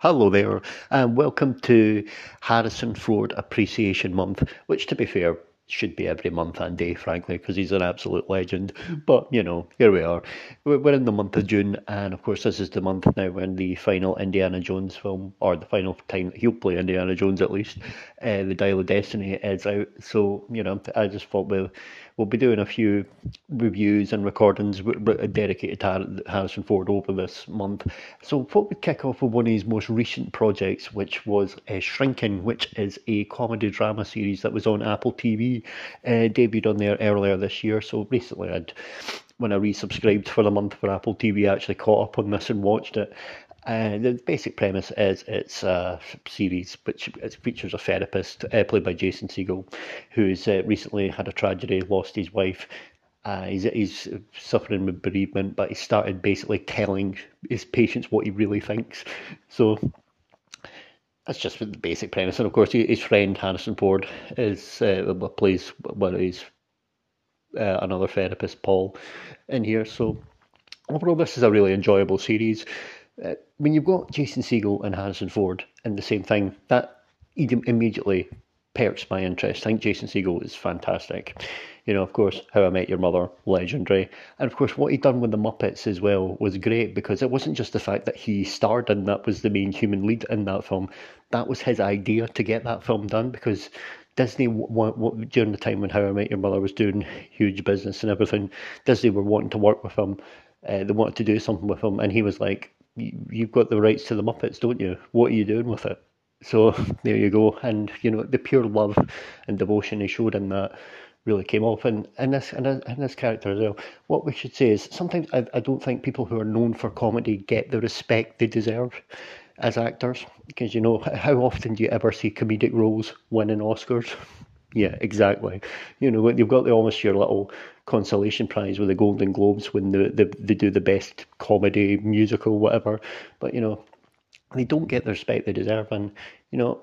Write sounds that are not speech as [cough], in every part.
Hello there, and welcome to Harrison Ford Appreciation Month, which, to be fair, should be every month and day, frankly, because he's an absolute legend. But, you know, here we are. We're in the month of June, and of course, this is the month now when the final Indiana Jones film, or the final time that he'll play Indiana Jones at least, uh, The Dial of Destiny is out. So, you know, I just thought we'll we'll be doing a few reviews and recordings a dedicated to Harrison Ford over this month. So, thought we'd kick off with one of his most recent projects, which was uh, Shrinking, which is a comedy drama series that was on Apple TV, uh, debuted on there earlier this year. So, recently I'd when I resubscribed for the month for Apple TV, I actually caught up on this and watched it. Uh, the basic premise is it's a series which features a therapist uh, played by Jason Segel, who's uh, recently had a tragedy, lost his wife. Uh, he's, he's suffering with bereavement, but he started basically telling his patients what he really thinks. So that's just the basic premise. And of course, his friend Harrison Ford is uh, plays one of his uh, another therapist, Paul, in here. So overall, this is a really enjoyable series. Uh, when you've got Jason Segel and Harrison Ford in the same thing, that immediately perks my interest. I think Jason Segel is fantastic. You know, of course, How I Met Your Mother, legendary. And of course, what he'd done with the Muppets as well was great because it wasn't just the fact that he starred and that was the main human lead in that film. That was his idea to get that film done because Disney, during the time when How I Met Your Mother was doing huge business and everything, Disney were wanting to work with him. Uh, they wanted to do something with him, and he was like, you've got the rights to the Muppets, don't you? What are you doing with it? So [laughs] there you go. And you know the pure love and devotion he showed in that really came off. And in this and in this character as well. What we should say is sometimes I, I don't think people who are known for comedy get the respect they deserve as actors because you know how often do you ever see comedic roles winning Oscars? [laughs] Yeah, exactly. You know, you've got the almost your little consolation prize with the Golden Globes when they, they, they do the best comedy, musical, whatever. But, you know, they don't get the respect they deserve. And, you know,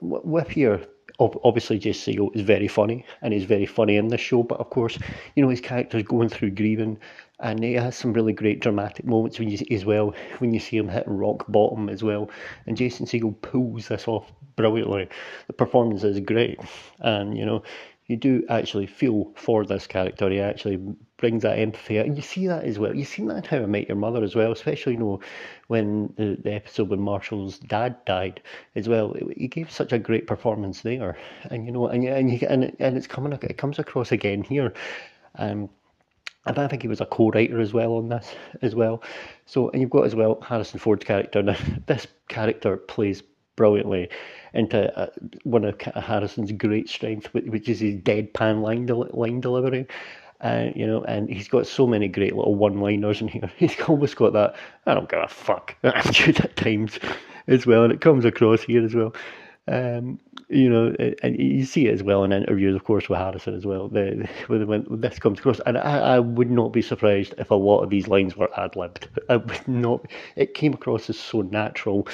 with here, obviously Jason Segel is very funny and he's very funny in this show, but of course, you know, his character's going through grieving and he has some really great dramatic moments when you as well when you see him hitting rock bottom as well and Jason Segel pulls this off brilliantly the performance is great and you know you do actually feel for this character. He actually brings that empathy out, and you see that as well. You see that in How I Met Your Mother as well, especially you know when the, the episode when Marshall's dad died as well. He gave such a great performance there, and you know, and and you, and, and it's coming it comes across again here. Um, and I think he was a co-writer as well on this as well. So, and you've got as well Harrison Ford's character. Now, [laughs] this character plays brilliantly into uh, one of Harrison's great strengths, which is his deadpan line del- line delivery. Uh, you know, and he's got so many great little one-liners in here. [laughs] He's almost got that "I don't give a fuck" [laughs] attitude at times as well, and it comes across here as well. Um, you know, and you see it as well in interviews, of course, with Harrison as well. The, when, when this comes across, and I, I would not be surprised if a lot of these lines were ad libbed. [laughs] I would not. It came across as so natural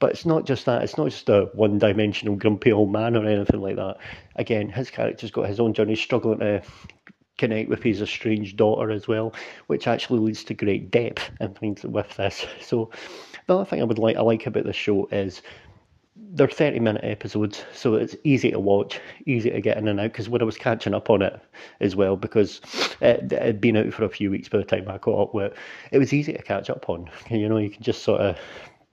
but it's not just that. It's not just a one-dimensional grumpy old man or anything like that. Again, his character's got his own journey, struggling to connect with his estranged daughter as well, which actually leads to great depth and things with this. [laughs] So the other thing I would like I like about this show is they're 30 minute episodes, so it's easy to watch, easy to get in and out. Because when I was catching up on it as well, because it had been out for a few weeks by the time I caught up with it, it was easy to catch up on. [laughs] You know, you can just sort of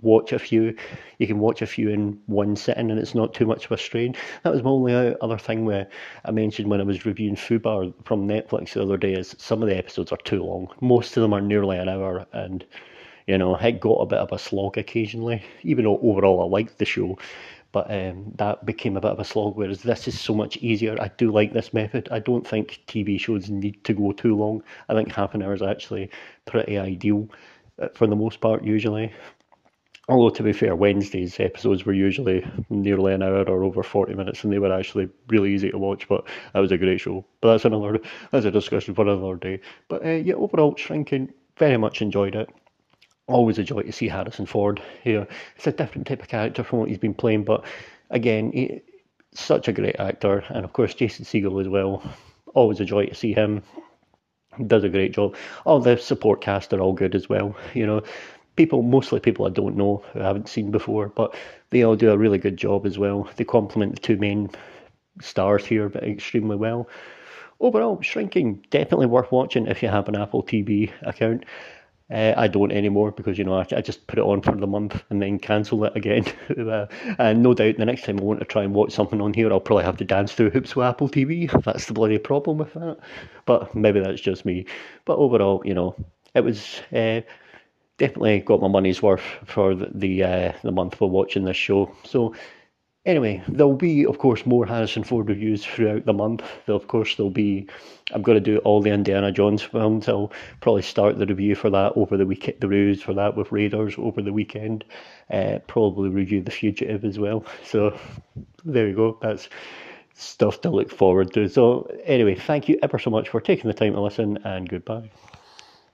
watch a few. You can watch a few in one sitting, and it's not too much of a strain. That was my only other thing where I mentioned when I was reviewing Fubar from Netflix the other day. Is some of the episodes are too long. Most of them are nearly an hour, and you know it got a bit of a slog occasionally. Even though overall I liked the show. But um, that became a bit of a slog, whereas this is so much easier. I do like this method. I don't think TV shows need to go too long. I think half an hour is actually pretty ideal uh, for the most part, usually. Although to be fair, Wednesday's episodes were usually nearly an hour or over forty minutes, and they were actually really easy to watch. But that was a great show. But that's another that's a discussion for another day. But uh, yeah, overall, shrinking very much enjoyed it. Always a joy to see Harrison Ford here. It's a different type of character from what he's been playing, but again, he, such a great actor, and of course Jason Segel as well. Always a joy to see him. Does a great job. All the support cast are all good as well. You know, people, mostly people I don't know who I haven't seen before, but they all do a really good job as well. They complement the two main stars here extremely well. Overall, Shrinking definitely worth watching if you have an Apple TV account. Uh, I don't anymore because you know I, I, just put it on for the month and then cancel it again. [laughs] uh, and no doubt the next time I want to try and watch something on here, I'll probably have to dance through hoops with Apple TV. [laughs] That's the bloody problem with that. But maybe that's just me. But overall, you know, it was uh, definitely got my money's worth for the the, uh, the month for watching this show. So Anyway, there'll be, of course, more Harrison Ford reviews throughout the month. Of course, there'll be. I'm going to do all the Indiana Jones films. I'll probably start the review for that over the weekend. The reviews for that with Raiders over the weekend. Uh, probably review The Fugitive as well. So there you go. That's stuff to look forward to. So anyway, thank you ever so much for taking the time to listen, and goodbye.